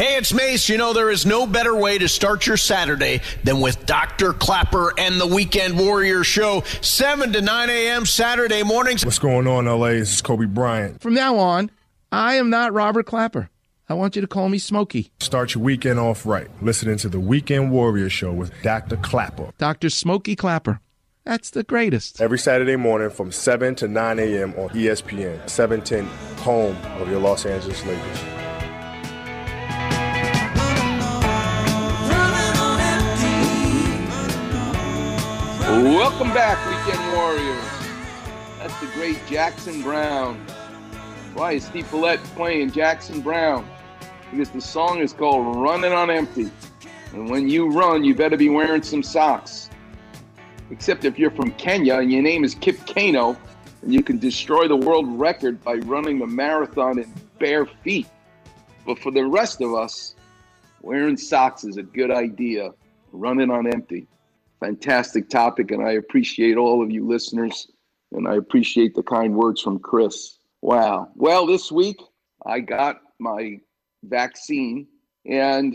Hey, it's Mace. You know, there is no better way to start your Saturday than with Dr. Clapper and the Weekend Warrior Show, 7 to 9 a.m. Saturday mornings. What's going on, LA? This is Kobe Bryant. From now on, I am not Robert Clapper. I want you to call me Smokey. Start your weekend off right. Listening to the Weekend Warrior Show with Dr. Clapper. Dr. Smokey Clapper. That's the greatest. Every Saturday morning from 7 to 9 a.m. on ESPN, 710, home of your Los Angeles Lakers. Welcome back, Weekend Warriors. That's the great Jackson Browne. Why is Steve Follett playing Jackson Browne? Because the song is called Running on Empty. And when you run, you better be wearing some socks. Except if you're from Kenya and your name is Kip Keino, and you can destroy the world record by running the marathon in bare feet. But for the rest of us, wearing socks is a good idea. Running on empty fantastic topic, and I appreciate all of you listeners, and I appreciate the kind words from Chris. Wow. Well, this week I got my vaccine and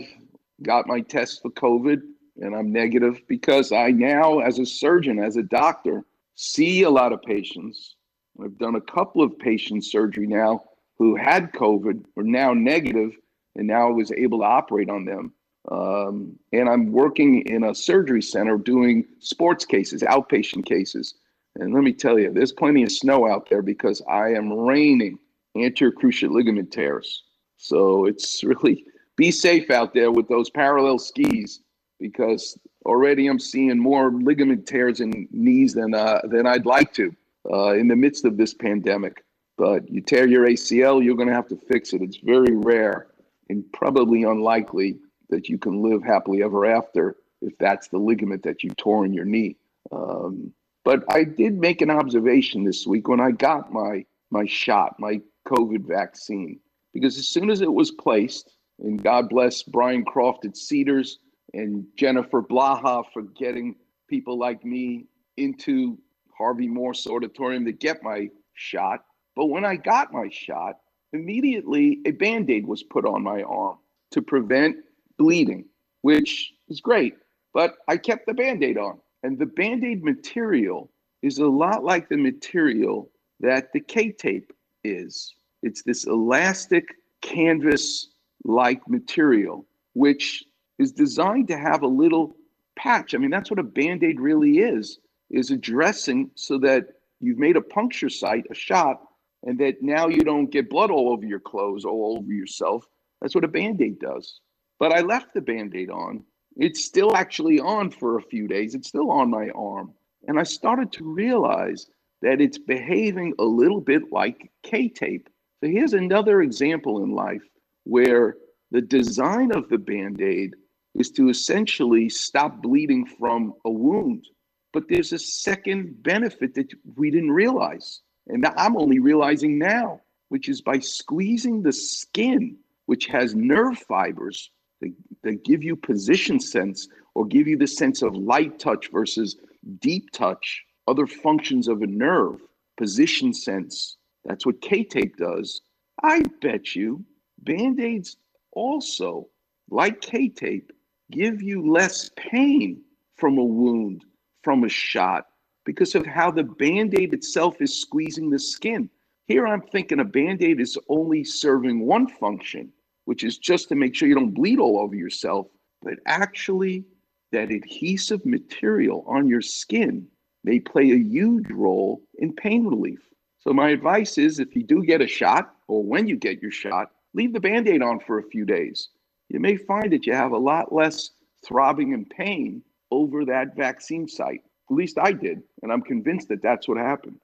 got my test for COVID, and I'm negative because I now, as a surgeon, as a doctor, see a lot of patients. I've done a couple of patient surgery now who had COVID, were now negative, and now I was able to operate on them. Um, and I'm working in a surgery center doing sports cases, outpatient cases. And let me tell you, there's plenty of snow out there because I am raining anterior cruciate ligament tears. So it's really be safe out there with those parallel skis because already I'm seeing more ligament tears in knees than uh, than I'd like to uh, in the midst of this pandemic. But you tear your ACL, you're going to have to fix it. It's very rare and probably unlikely that you can live happily ever after if that's the ligament that you tore in your knee. Um, but I did make an observation this week when I got my my shot, my COVID vaccine, because as soon as it was placed, and God bless Brian Croft at Cedars and Jennifer Blaha for getting people like me into Harvey Morse Auditorium to get my shot. But when I got my shot, immediately a band aid was put on my arm to prevent bleeding, which is great. But I kept the band aid on. And the band aid material is a lot like the material that the K tape is. It's this elastic canvas like material, which is designed to have a little patch. I mean, that's what a band aid really is, is a dressing so that you've made a puncture site, a shot, and that now you don't get blood all over your clothes, all over yourself. That's what a band aid does. But I left the band aid on. It's still actually on for a few days. It's still on my arm. And I started to realize that it's behaving a little bit like K tape. So here's another example in life where the design of the band aid is to essentially stop bleeding from a wound. But there's a second benefit that we didn't realize. And I'm only realizing now, which is by squeezing the skin, which has nerve fibers they, give you position sense or give you the sense of light touch versus deep touch, other functions of a nerve, position sense. That's what K tape does. I bet you band aids also, like K tape, give you less pain from a wound, from a shot, because of how the band aid itself is squeezing the skin. Here I'm thinking a band aid is only serving one function, which is just to make sure you don't bleed all over yourself, but actually that adhesive material on your skin may play a huge role in pain relief. So, my advice is if you do get a shot or when you get your shot, leave the band aid on for a few days. You may find that you have a lot less throbbing and pain over that vaccine site. At least I did. And I'm convinced that that's what happened.